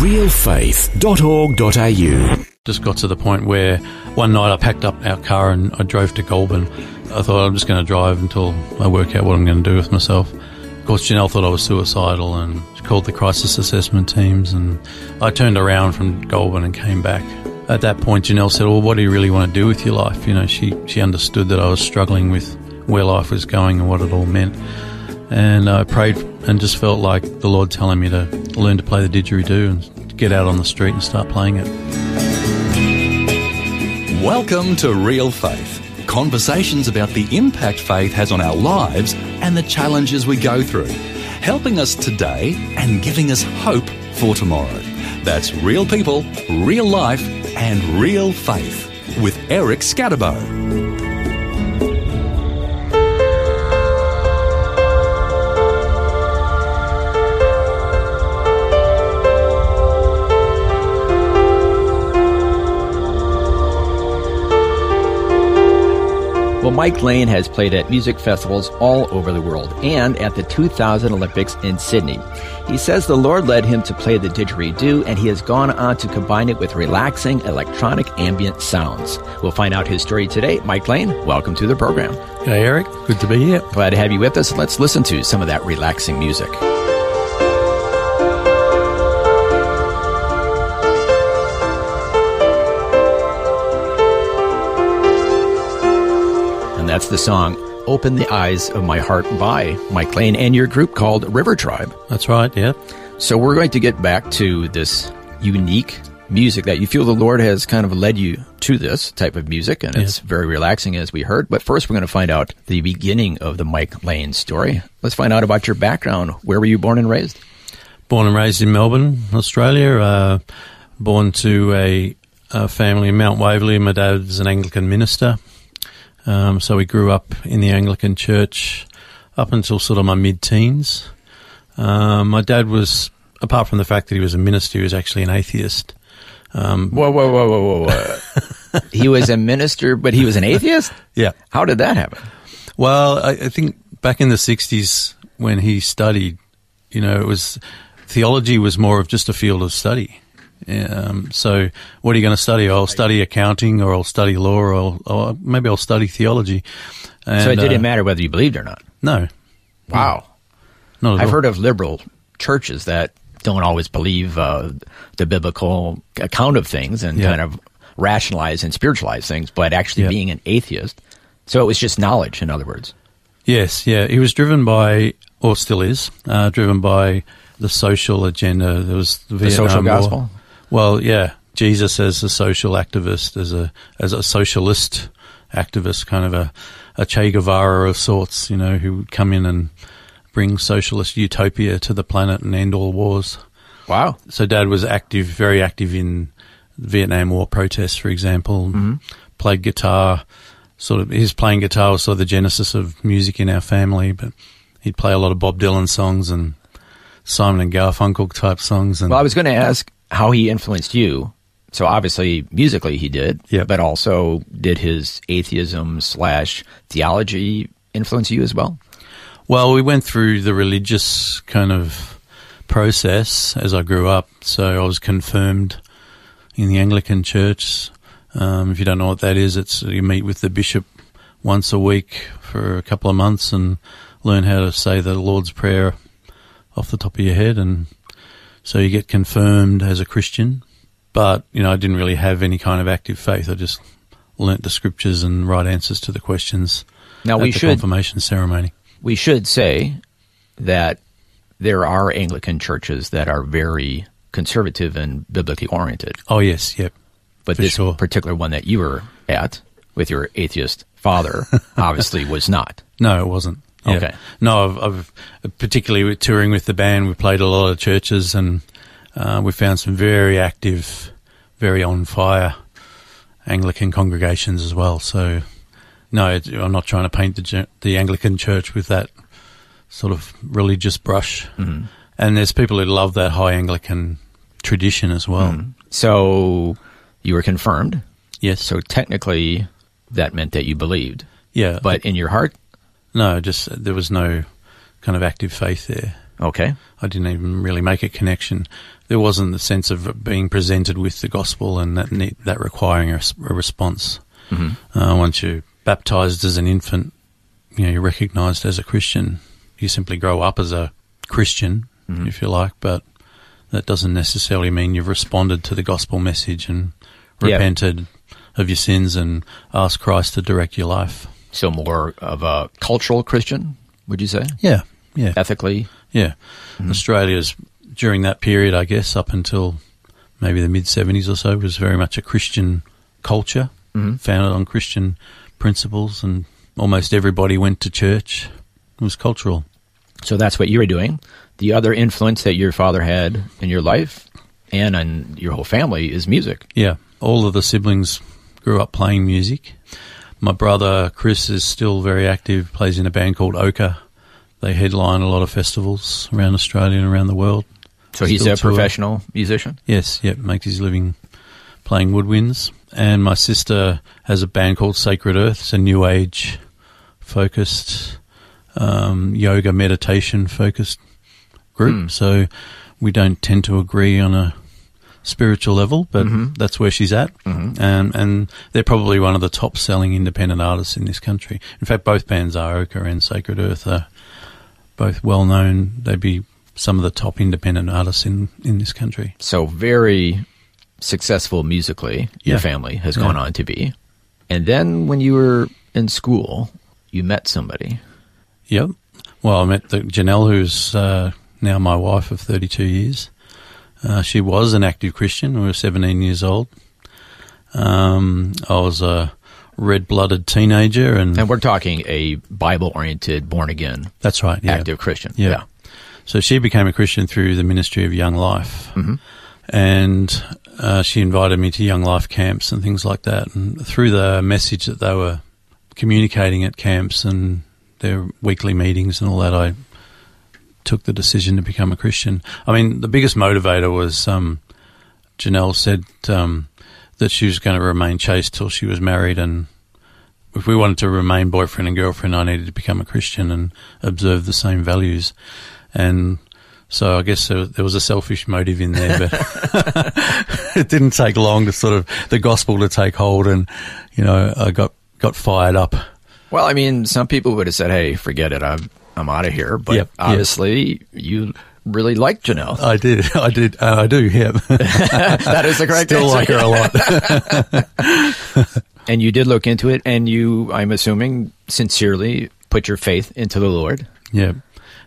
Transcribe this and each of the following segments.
realfaith.org.au. Just got to the point where one night I packed up our car and I drove to Goulburn. I thought I'm just going to drive until I work out what I'm going to do with myself. Of course, Janelle thought I was suicidal and she called the crisis assessment teams. And I turned around from Goulburn and came back. At that point, Janelle said, "Well, what do you really want to do with your life?" You know, she she understood that I was struggling with where life was going and what it all meant. And I prayed and just felt like the Lord telling me to learn to play the didgeridoo and get out on the street and start playing it. Welcome to Real Faith conversations about the impact faith has on our lives and the challenges we go through, helping us today and giving us hope for tomorrow. That's real people, real life, and real faith with Eric Skattebo. Mike Lane has played at music festivals all over the world and at the 2000 Olympics in Sydney. He says the Lord led him to play the didgeridoo and he has gone on to combine it with relaxing electronic ambient sounds. We'll find out his story today. Mike Lane, welcome to the program. Hey, Eric. Good to be here. Glad to have you with us. Let's listen to some of that relaxing music. That's the song Open the Eyes of My Heart by Mike Lane and your group called River Tribe. That's right, yeah. So we're going to get back to this unique music that you feel the Lord has kind of led you to this type of music, and it's very relaxing as we heard. But first, we're going to find out the beginning of the Mike Lane story. Let's find out about your background. Where were you born and raised? Born and raised in Melbourne, Australia. Uh, born to a, a family in Mount Waverley. My dad dad's an Anglican minister. Um, so we grew up in the Anglican Church up until sort of my mid-teens. Um, my dad was, apart from the fact that he was a minister, he was actually an atheist. Um, whoa, whoa, whoa, whoa, whoa! whoa. he was a minister, but he was an atheist. Yeah. How did that happen? Well, I, I think back in the '60s when he studied, you know, it was theology was more of just a field of study. Um, so, what are you going to study? I'll study accounting, or I'll study law, or, I'll, or maybe I'll study theology. And, so it didn't uh, matter whether you believed or not. No. Wow. No. I've all. heard of liberal churches that don't always believe uh, the biblical account of things and yeah. kind of rationalize and spiritualize things, but actually yeah. being an atheist. So it was just knowledge, in other words. Yes, yeah. He was driven by, or still is, uh, driven by the social agenda. There was the, the social gospel. Well, yeah, Jesus as a social activist, as a as a socialist activist, kind of a, a Che Guevara of sorts, you know, who would come in and bring socialist utopia to the planet and end all wars. Wow. So Dad was active, very active in Vietnam War protests, for example. Mm-hmm. Played guitar. Sort of his playing guitar was sort of the genesis of music in our family, but he'd play a lot of Bob Dylan songs and Simon and Garfunkel type songs. And well, I was going to ask how he influenced you. So obviously, musically, he did. Yeah. But also, did his atheism slash theology influence you as well? Well, we went through the religious kind of process as I grew up. So I was confirmed in the Anglican Church. Um, if you don't know what that is, it's you meet with the bishop once a week for a couple of months and learn how to say the Lord's Prayer off the top of your head and so you get confirmed as a Christian, but you know I didn't really have any kind of active faith. I just learnt the scriptures and right answers to the questions. Now we should confirmation ceremony. We should say that there are Anglican churches that are very conservative and biblically oriented. Oh yes, yep. But this sure. particular one that you were at with your atheist father obviously was not. No, it wasn't. Yeah. Okay. No, I've, I've, particularly touring with the band, we played a lot of churches and uh, we found some very active, very on fire Anglican congregations as well. So, no, I'm not trying to paint the, the Anglican church with that sort of religious brush. Mm-hmm. And there's people who love that high Anglican tradition as well. Mm. So, you were confirmed. Yes. So technically, that meant that you believed. Yeah. But in your heart, no, just uh, there was no kind of active faith there. Okay. I didn't even really make a connection. There wasn't the sense of being presented with the gospel and that need, that requiring a response. Mm-hmm. Uh, once you're baptized as an infant, you know, you're recognised as a Christian. You simply grow up as a Christian, mm-hmm. if you like, but that doesn't necessarily mean you've responded to the gospel message and Yeah. repented of your sins and asked Christ to direct your life. So more of a cultural Christian, would you say? Yeah, yeah. Ethically. Yeah. Mm-hmm. Australia's during that period, I guess, up until maybe the mid 70s or so, was very much a Christian culture, mm-hmm. founded on Christian principles, and almost everybody went to church. It was cultural. So that's what you were doing. The other influence that your father had in your life and on your whole family is music. Yeah. All of the siblings grew up playing music. My brother Chris is still very active, plays in a band called Ochre. They headline a lot of festivals around Australia and around the world. So he's a tour. professional musician. Yes, yep, makes his living playing woodwinds. And my sister has a band called Sacred Earth. It's a new age focused, um, yoga meditation focused group. So we don't tend to agree on a spiritual level, but that's where she's at. And, and they're probably one of the top selling independent artists in this country. In fact, both bands are Ochre and Sacred Earth are both well known. They'd be some of the top independent artists in, in this country. So very successful musically, your family has Yeah. gone on to be. And then when you were in school, you met somebody. Yep. Well, I met the Janelle, who's uh, now my wife of 32 years. Uh, she was an active Christian. We were 17 years old. Um, I was a red-blooded teenager, and, And we're talking a Bible oriented, born again, that's right. Yeah. active Christian. Yeah. So she became a Christian through the ministry of Young Life, Mm-hmm. and uh, she invited me to Young Life camps and things like that. And through the message that they were communicating at camps and their weekly meetings and all that, I took the decision to become a Christian. I mean, the biggest motivator was um, Janelle said um, that she was going to remain chaste till she was married, and if we wanted to remain boyfriend and girlfriend, I needed to become a Christian and observe the same values. And so I guess there, was a selfish motive in there, but it didn't take long to sort of the gospel to take hold, and you know, I got got fired up. Well, I mean, some people would have said, "Hey, forget it. I'm I'm out of here." But Yep, yep. obviously, you really liked Janelle. I did, I did, uh, I do, yeah. that is the correct Still answer. like her a lot. And you did look into it, and you, I'm assuming, sincerely put your faith into the Lord. Yeah.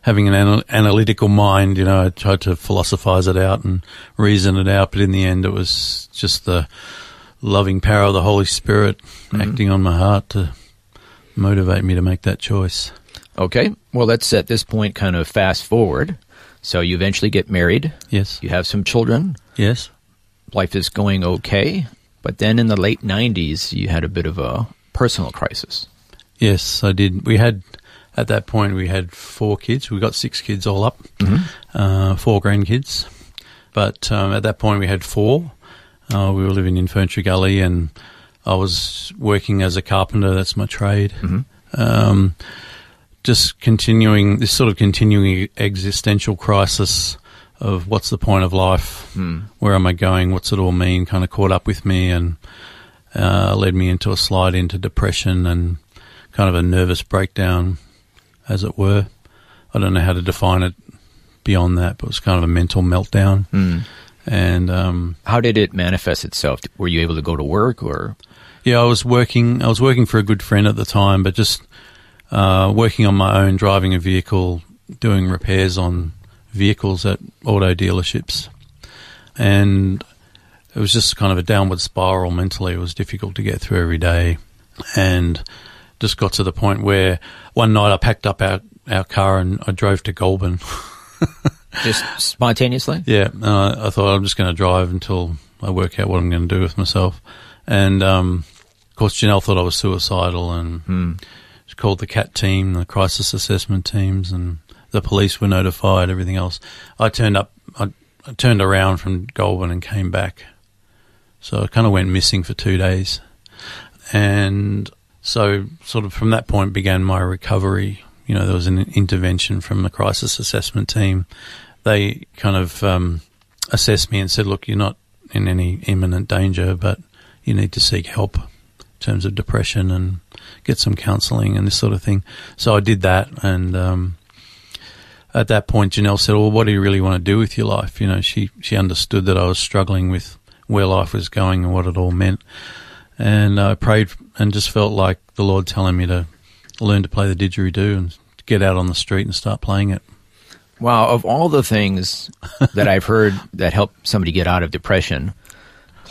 Having an anal- analytical mind, you know, I tried to philosophize it out and reason it out, but in the end, it was just the loving power of the Holy Spirit acting on my heart to motivate me to make that choice. Okay. Well, let's at this point kind of fast forward. So you eventually get married. Yes. You have some children. Yes. Life is going okay. But then in the late 90s, you had a bit of a personal crisis. Yes, I did. We had, at that point, we had four kids. We got six kids all up, uh, four grandkids. But um, at that point, we had four. Uh, we were living in Ferntree Gully, and I was working as a carpenter. That's my trade. Um, just continuing this sort of continuing existential crisis of what's the point of life? Where am I going? What's it all mean? Kind of caught up with me and uh, led me into a slide into depression and kind of a nervous breakdown, as it were. I don't know how to define it beyond that, but it was kind of a mental meltdown. And um, How did it manifest itself? Were you able to go to work or? yeah, I was working. I was working for a good friend at the time, but just uh, working on my own, driving a vehicle, doing repairs on vehicles at auto dealerships, and it was just kind of a downward spiral mentally. It was difficult to get through every day, and just got to the point where one night I packed up our our car and I drove to Goulburn. Just spontaneously? Yeah, uh, I thought I'm just going to drive until I work out what I'm going to do with myself. And um, of course, Janelle thought I was suicidal, and she called the CAT team, the crisis assessment teams, and the police were notified. Everything else. I turned up. I, I turned around from Goulburn and came back. So I kind of went missing for two days, and so sort of from that point began my recovery you know, there was an intervention from the crisis assessment team. They kind of um, assessed me and said, "Look, you're not in any imminent danger, but you need to seek help in terms of depression and get some counselling and this sort of thing." So I did that, and um, at that point, Janelle said, "Well, what do you really want to do with your life?" You know, she she understood that I was struggling with where life was going and what it all meant, and I prayed and just felt like the Lord telling me to learn to play the didgeridoo and get out on the street and start playing it. Wow, of all the things that I've heard that help somebody get out of depression,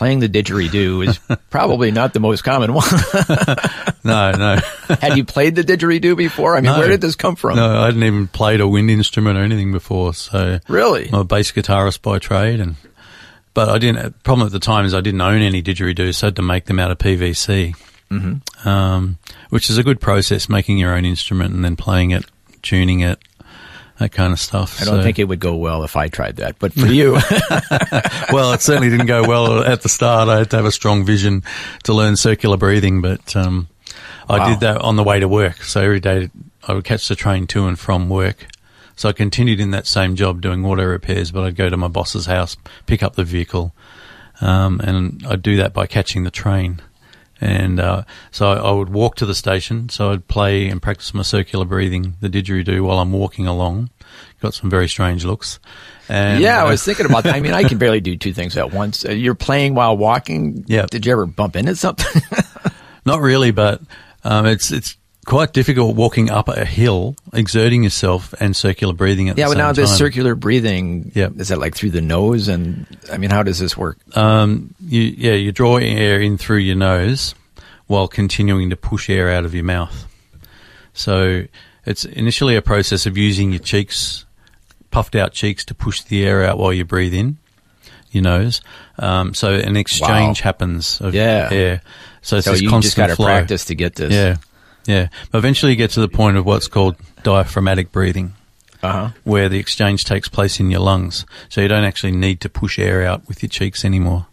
playing the didgeridoo is probably not the most common one. No, no, Had you played the didgeridoo before? I mean, No. where did this come from? no, I hadn't even played a wind instrument or anything before, so Really? I'm a bass guitarist by trade, and but I didn't. Problem at the time is I didn't own any didgeridoos, so I had to make them out of PVC, mm-hmm. um, which is a good process, making your own instrument and then playing it, tuning it, that kind of stuff. I don't So- think it would go well if I tried that, but for you, well, it certainly didn't go well at the start. I had to have a strong vision to learn circular breathing, but um, I Wow. did that on the way to work. So every day I would catch the train to and from work. So I continued in that same job doing auto repairs, but I'd go to my boss's house, pick up the vehicle, um, and I'd do that by catching the train. And uh, so I, I would walk to the station. So I'd play and practice my circular breathing, the didgeridoo, while I'm walking along. Got some very strange looks. And yeah, I uh, was thinking about that. I mean, I can barely do two things at once. Uh, you're playing while walking. Yeah. Did you ever bump into something? Not really, but um, it's it's quite difficult walking up a hill, exerting yourself, and circular breathing at yeah, the same time. Yeah, but now this circular breathing, Yep. is that like through the nose? And I mean, how does this work? um, you, yeah, you draw air in through your nose while continuing to push air out of your mouth. So it's initially a process of using your cheeks, puffed out cheeks, to push the air out while you breathe in your nose. Um, so an exchange Wow. happens of Yeah. air. So it's So this you constant just got to practice to get this. Yeah, yeah. But eventually you get to the point of what's called diaphragmatic breathing, Uh-huh. where the exchange takes place in your lungs. So you don't actually need to push air out with your cheeks anymore.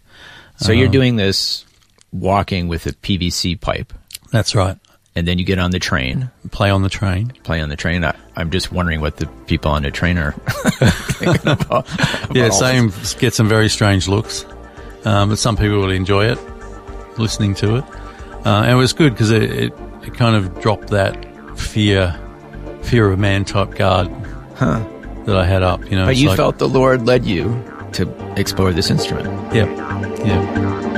So Uh-huh. you're doing this walking with a PVC pipe, That's right. And then you get on the train, Play on the train. play on the train. I, I'm just wondering what the people on the train are about. Yeah, about all same. Get some very strange looks, um, but some people will enjoy it, listening to it, uh, and it was good because it, it, it kind of dropped that fear, fear of man type guard huh. that I had up. You know, But you like- felt the Lord led you to explore this instrument. yeah, yeah.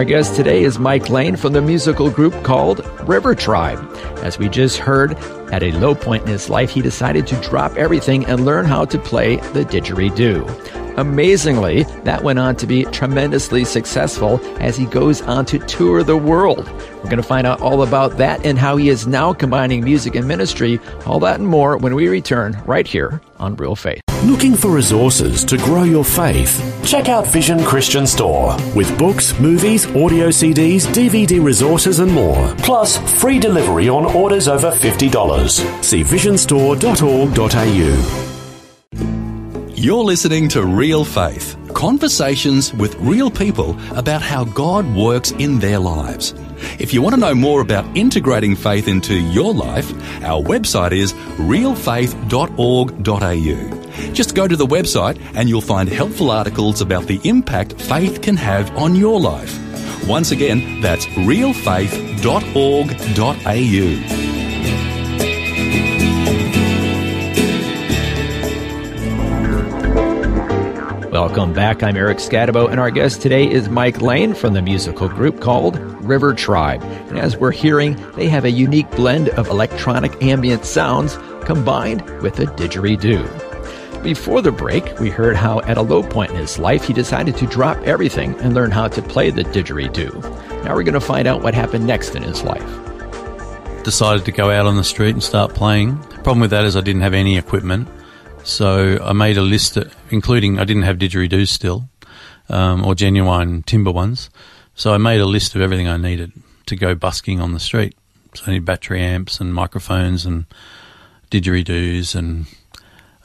Our guest today is Mike Lane from the musical group called River Tribe. As we just heard, at a low point in his life, he decided to drop everything and learn how to play the didgeridoo. Amazingly, that went on to be tremendously successful as he goes on to tour the world. We're going to find out all about that and how he is now combining music and ministry, all that and more when we return right here on Real Faith. Looking for resources to grow your faith? Check out Vision Christian Store with books, movies, audio CDs, DVD resources, and more. Plus, free delivery on orders over $50. See visionstore.org.au. You're listening to Real Faith conversations with real people about how God works in their lives. If you want to know more about integrating faith into your life, our website is realfaith.org.au. Just go to the website and you'll find helpful articles about the impact faith can have on your life. Once again, that's realfaith.org.au. Welcome back. I'm Eric Skattebo, and our guest today is Mike Lane from the musical group called River Tribe. And as we're hearing, they have a unique blend of electronic ambient sounds combined with a didgeridoo. Before the break, we heard how at a low point in his life, he decided to drop everything and learn how to play the didgeridoo. Now we're going to find out what happened next in his life. decided to go out on the street and start playing. Problem with that is I didn't have any equipment, so I made a list, including I didn't have didgeridoos still, um, or genuine timber ones. So I made a list of everything I needed to go busking on the street. So I need battery amps and microphones and didgeridoos and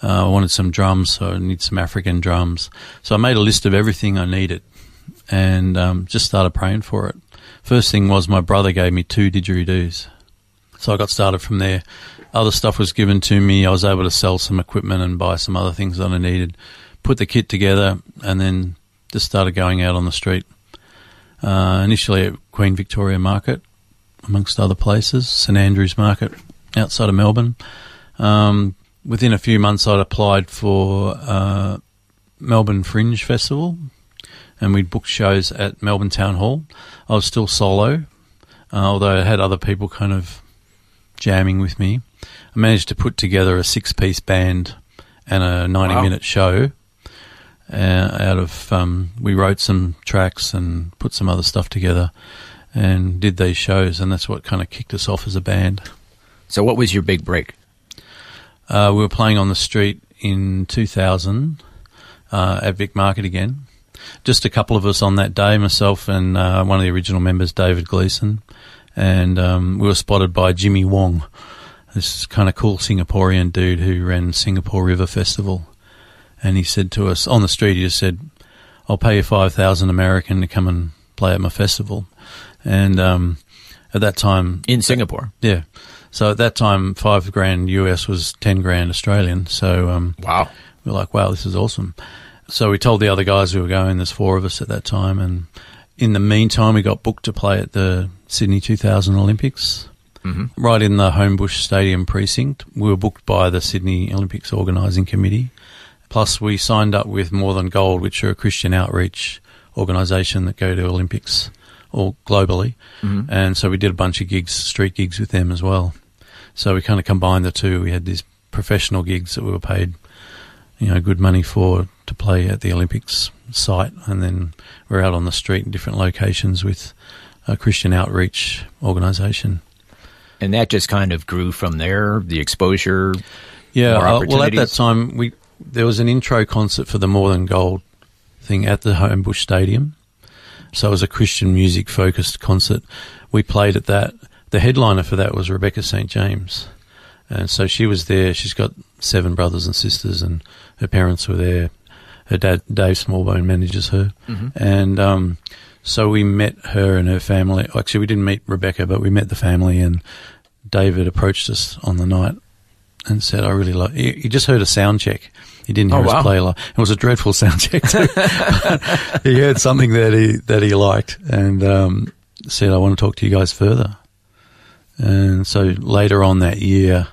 uh, I wanted some drums, so I need some African drums. So I made a list of everything I needed and um, just started praying for it. First thing was my brother gave me two didgeridoos. So I got started from there. Other stuff was given to me. I was able to sell some equipment and buy some other things that I needed. Put the kit together and then just started going out on the street. Uh, initially at Queen Victoria Market, amongst other places, St Andrews Market outside of Melbourne. Um, within a few months, I'd applied for uh, Melbourne Fringe Festival, and we'd booked shows at Melbourne Town Hall. I was still solo, uh, although I had other people kind of jamming with me. I managed to put together a six-piece band and a ninety-minute show. Uh, out of um, we wrote some tracks and put some other stuff together, and did these shows, and that's what kind of kicked us off as a band. So, what was your big break? Uh, we were playing on the street in 2000 uh, at Vic Market again. Just a couple of us on that day, myself and uh, one of the original members, David Gleason, and um, we were spotted by Jimmy Wong, this kind of cool Singaporean dude who ran Singapore River Festival. And he said to us on the street, he just said, "I'll pay you five thousand American to come and play at my festival." And um, at that time, In Singapore. yeah. So at that time, five grand US was ten grand Australian. So um, Wow. we were like, wow, this is awesome. So we told the other guys who were going, there's four of us at that time. And in the meantime, we got booked to play at the Sydney 2000 Olympics, right in the Homebush Stadium precinct. We were booked by the Sydney Olympics Organising Committee. Plus, we signed up with More Than Gold, which are a Christian outreach organisation that go to Olympics all globally. And so we did a bunch of gigs, street gigs with them as well. So we kind of combined the two. We had these professional gigs that we were paid you know, good money for to play at the Olympics site, and then we're out on the street in different locations with a Christian outreach organisation. And that just kind of grew from there, the exposure. Yeah, uh, well, at that time we there was an intro concert for the More Than Gold thing at the Homebush Stadium, so it was a Christian music focused concert. We played at that. The headliner for that was Rebecca St James, and so she was there. She's got seven brothers and sisters, and her parents were there. Her dad, Dave Smallbone, manages her, and um, so we met her and her family. Actually, we didn't meet Rebecca, but we met the family, and David approached us on the night and said, "I really like." He, he just heard a sound check. He didn't hear Oh, us wow. play live. It was a dreadful sound check. Too. he heard something that he that he liked and um, said, "I want to talk to you guys further." And so later on that year,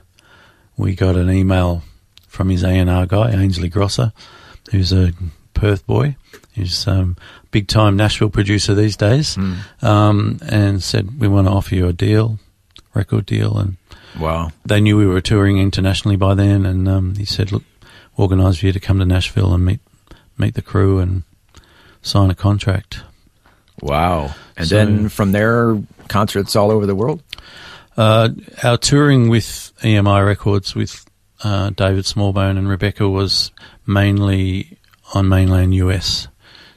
we got an email from his A&R guy, Ainslie Grosser, who's a Perth boy. He's um, big time Nashville producer these days, um, and said, "We want to offer you a deal, record deal." And Wow. they knew we were touring internationally by then, and um, he said, "Look, organise for you to come to Nashville and meet meet the crew and sign a contract." Wow. And So- then from there, concerts all over the world. Uh, our touring with EMI Records with uh, David Smallbone and Rebecca was mainly on mainland US.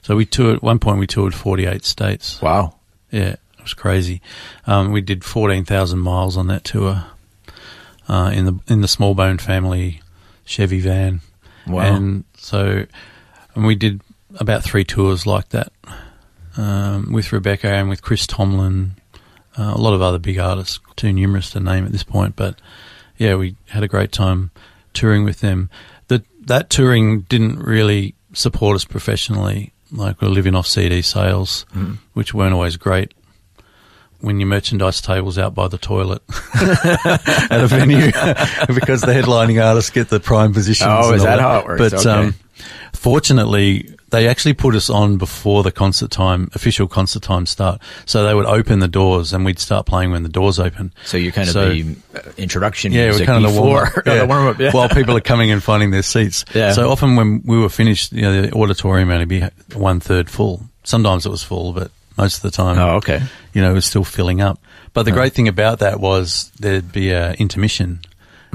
So we toured. At one point, we toured forty-eight states. Wow. Yeah, it was crazy. Um, we did fourteen thousand miles on that tour uh, in the in the Smallbone family Chevy van. Wow. And so, and we did about three tours like that um, with Rebecca and with Chris Tomlin, uh, a lot of other big artists, too numerous to name at this point. But yeah, we had a great time touring with them. That that touring didn't really support us professionally. Like we we're living off CD sales, which weren't always great. When your merchandise table's out by the toilet at a venue, because the headlining artists get the prime positions. Oh, is that how it works? But Okay. um, fortunately, they actually put us on before the concert time, official concert time start. So they would open the doors, and we'd start playing when the doors open. So you're kind of So- the uh, introduction Yeah, music we're kind of the warm before up. Yeah. the warm up. Yeah. While people are coming and finding their seats. Yeah. So often when we were finished, you know, the auditorium only be one third full. Sometimes it was full, but most of the time, oh, okay. you know, it was still filling up. But the great thing about that was there'd be a intermission.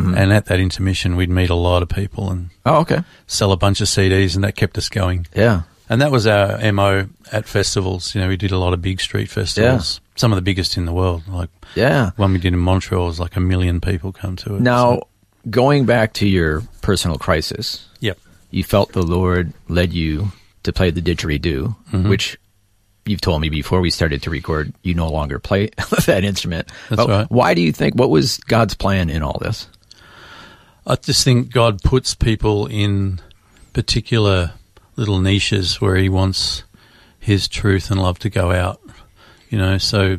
Mm-hmm. And at that intermission, we'd meet a lot of people and Oh, okay. sell a bunch of CDs, and that kept us going. Yeah. And that was our MO at festivals. You know, we did a lot of big street festivals, some of the biggest in the world. Like Yeah. one we did in Montreal was like a million people come to it. Now, So- going back to your personal crisis, yep. you felt the Lord led you to play the didgeridoo, Mm-hmm. which you've told me before we started to record, you no longer play that instrument. That's but right. Why do you think? What was God's plan in all this? I just think God puts people in particular little niches where He wants His truth and love to go out. You know, so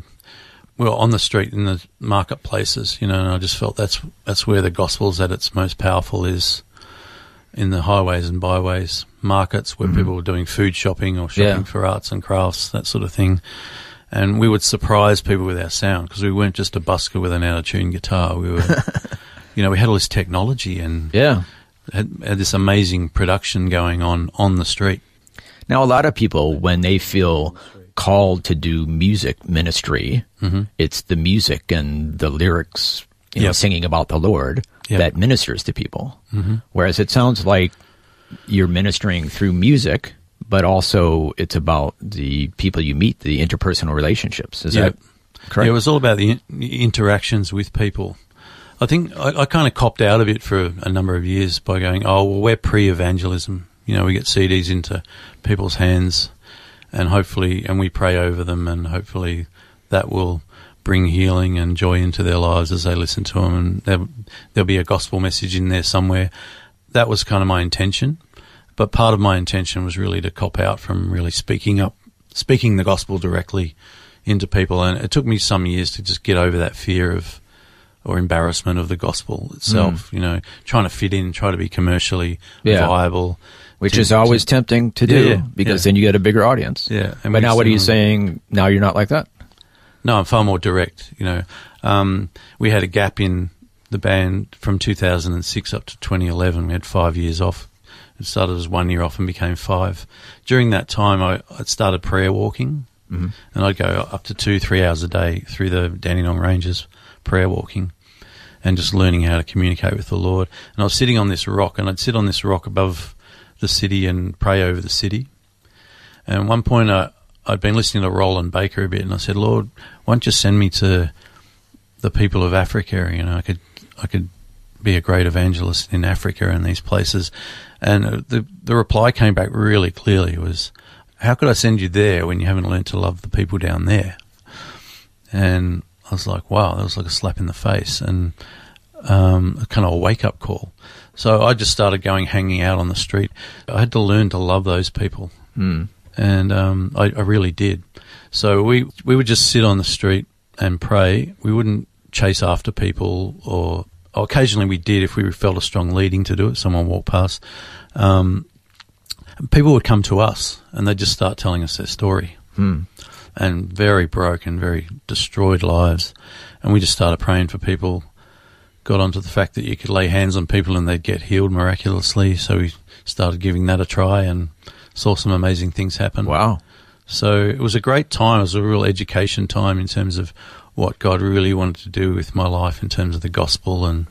we're on the street in the marketplaces. You know, and I just felt that's that's where the gospel's at its most powerful is in the highways and byways markets where mm-hmm. people were doing food shopping or shopping Yeah. for arts and crafts, that sort of thing. And we would surprise people with our sound because we weren't just a busker with an out of tune guitar. We were, you know, we had all this technology and Yeah. had, had this amazing production going on on the street. Now, a lot of people, when they feel called to do music ministry, it's the music and the lyrics, you know, Yep. singing about the Lord Yep. that ministers to people. Mm-hmm. Whereas it sounds like you're ministering through music, but also it's about the people you meet, the interpersonal relationships. Is Yep. that correct? Yeah, it was all about the in- the interactions with people. I think I, I kind of copped out of it for a number of years by going, oh, well, we're pre-evangelism. You know, we get CDs into people's hands, and hopefully, and we pray over them, and hopefully, that will bring healing and joy into their lives as they listen to them, and there, there'll be a gospel message in there somewhere. That was kind of my intention, but part of my intention was really to cop out from really speaking up, speaking the gospel directly into people, and it took me some years to just get over that fear of or embarrassment of the gospel itself. You know, trying to fit in, try to be commercially Yeah. viable, Which to- is always to- tempting to do yeah, because yeah. then you get a bigger audience. Yeah, and But now, what are you saying? Now you're not like that. No, I'm far more direct. You know, um, we had a gap in the band from 2006 up to 2011. We had five years off. It started as one year off and became five. During that time, I, I started prayer walking, and I'd go up to two, three hours a day through the Dandenong Ranges prayer walking, and just learning how to communicate with the Lord. And I was sitting on this rock, and I'd sit on this rock above the city and pray over the city. And at one point, I, I'd been listening to Rolland Baker a bit, and I said, "Lord, why don't you send me to the people of Africa? You know, I could, I could be a great evangelist in Africa and these places." And uh, the the reply came back really clearly: was, "How could I send you there when you haven't learned to love the people down there?" And I was like, "Wow, that was like a slap in the face," and um, a kind of a wake up call. So I just started going hanging out on the street. I had to learn to love those people and um, I, I really did. So we we would just sit on the street and pray. We wouldn't chase after people, or, or occasionally we did if we felt a strong leading to do it. Someone walked past. Um, people would come to us and they'd just start telling us their story, and very broken, very destroyed lives. And we just started praying for people. Got onto the fact that you could lay hands on people and they'd get healed miraculously. So we started giving that a try and saw some amazing things happen. Wow. So it was a great time. It was a real education time in terms of what God really wanted to do with my life in terms of the gospel and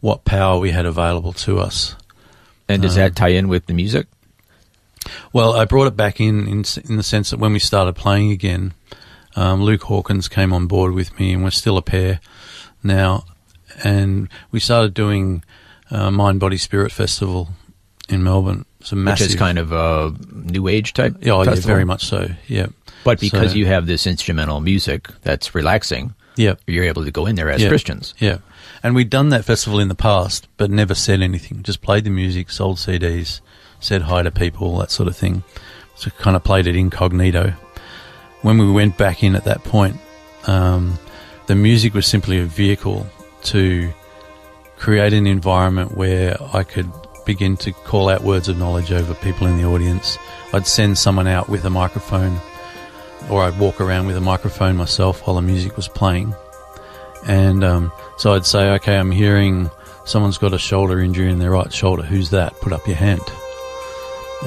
what power we had available to us. And does that um, tie in with the music? Well, I brought it back in in, in the sense that when we started playing again, um, Luke Hawkins came on board with me, and we're still a pair now. And we started doing uh, Mind, Body, Spirit Festival in Melbourne. It's a massive, Which is kind of a new age type. yeah, oh, yeah, very much so. Yeah, But because So- you have this instrumental music that's relaxing, yeah, you're able to go in there as Yeah. Christians. Yeah. And we'd done that festival in the past, but never said anything. Just played the music, sold CDs, said hi to people, that sort of thing. So kind of played it incognito. When we went back in at that point, um, the music was simply a vehicle to create an environment where I could begin to call out words of knowledge over people in the audience. I'd send someone out with a microphone, or I'd walk around with a microphone myself while the music was playing. And um, so I'd say, okay, I'm hearing someone's got a shoulder injury in their right shoulder. Who's that? Put up your hand.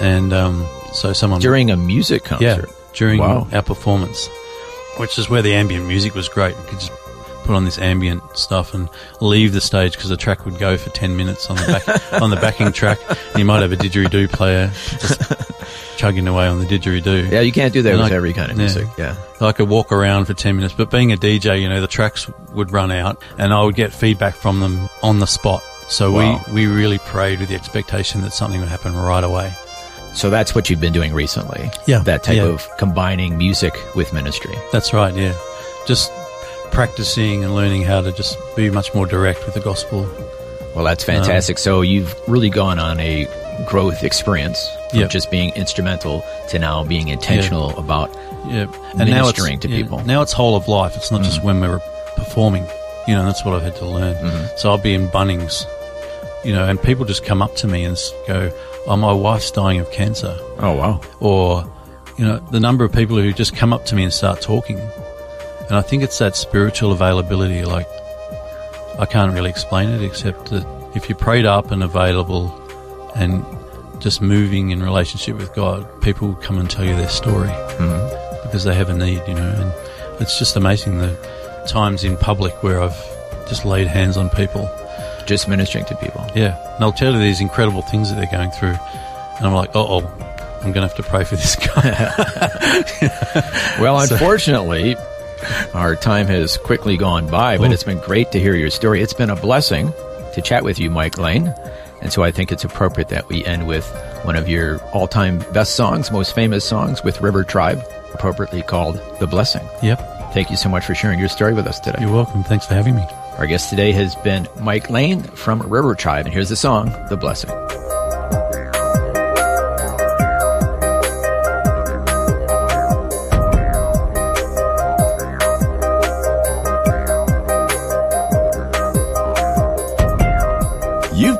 And um, so someone During a music yeah concert. during Wow. our performance, which is where the ambient music was great. We could just put on this ambient stuff and leave the stage because the track would go for ten minutes on the back on the backing track. And you might have a didgeridoo player just chugging away on the didgeridoo. Yeah, you can't do that And with I- every kind of yeah. music. Yeah. I could walk around for 10 minutes, but being a DJ, you know, the tracks would run out and I would get feedback from them on the spot. So Wow. we, we really prayed with the expectation that something would happen right away. So that's what you've been doing recently. Yeah, That type yeah. of combining music with ministry. That's right, yeah. Just practicing and learning how to just be much more direct with the gospel. Well, that's fantastic. Um, so you've really gone on a growth experience from Yep. just being instrumental to now being intentional about Yeah, and Ministering to yeah, people. Now it's whole of life. It's not just mm-hmm. when we're performing. You know, that's what I've had to learn. Mm-hmm. So I'll be in Bunnings, you know, and people just come up to me and go, "Oh, my wife's dying of cancer," Oh wow. or you know, the number of people who just come up to me and start talking. And I think it's that spiritual availability. Like I can't really explain it except that if you're prayed up and available, and just moving in relationship with God, people will come and tell you their story mm-hmm. because they have a need, you know. And it's just amazing the times in public where I've just laid hands on people. Just ministering to people. Yeah, and they'll tell you these incredible things that they're going through, and I'm like, oh, oh I'm going to have to pray for this guy. Well, unfortunately, our time has quickly gone by, but it's been great to hear your story. It's been a blessing to chat with you, Mike Lane. And so I think it's appropriate that we end with one of your all time best songs, most famous songs with River Tribe, appropriately called The Blessing. yep, Thank you so much for sharing your story with us today. you're welcome. Thanks for having me. Our guest today has been Mike Lane from River Tribe, and here's the song, The Blessing.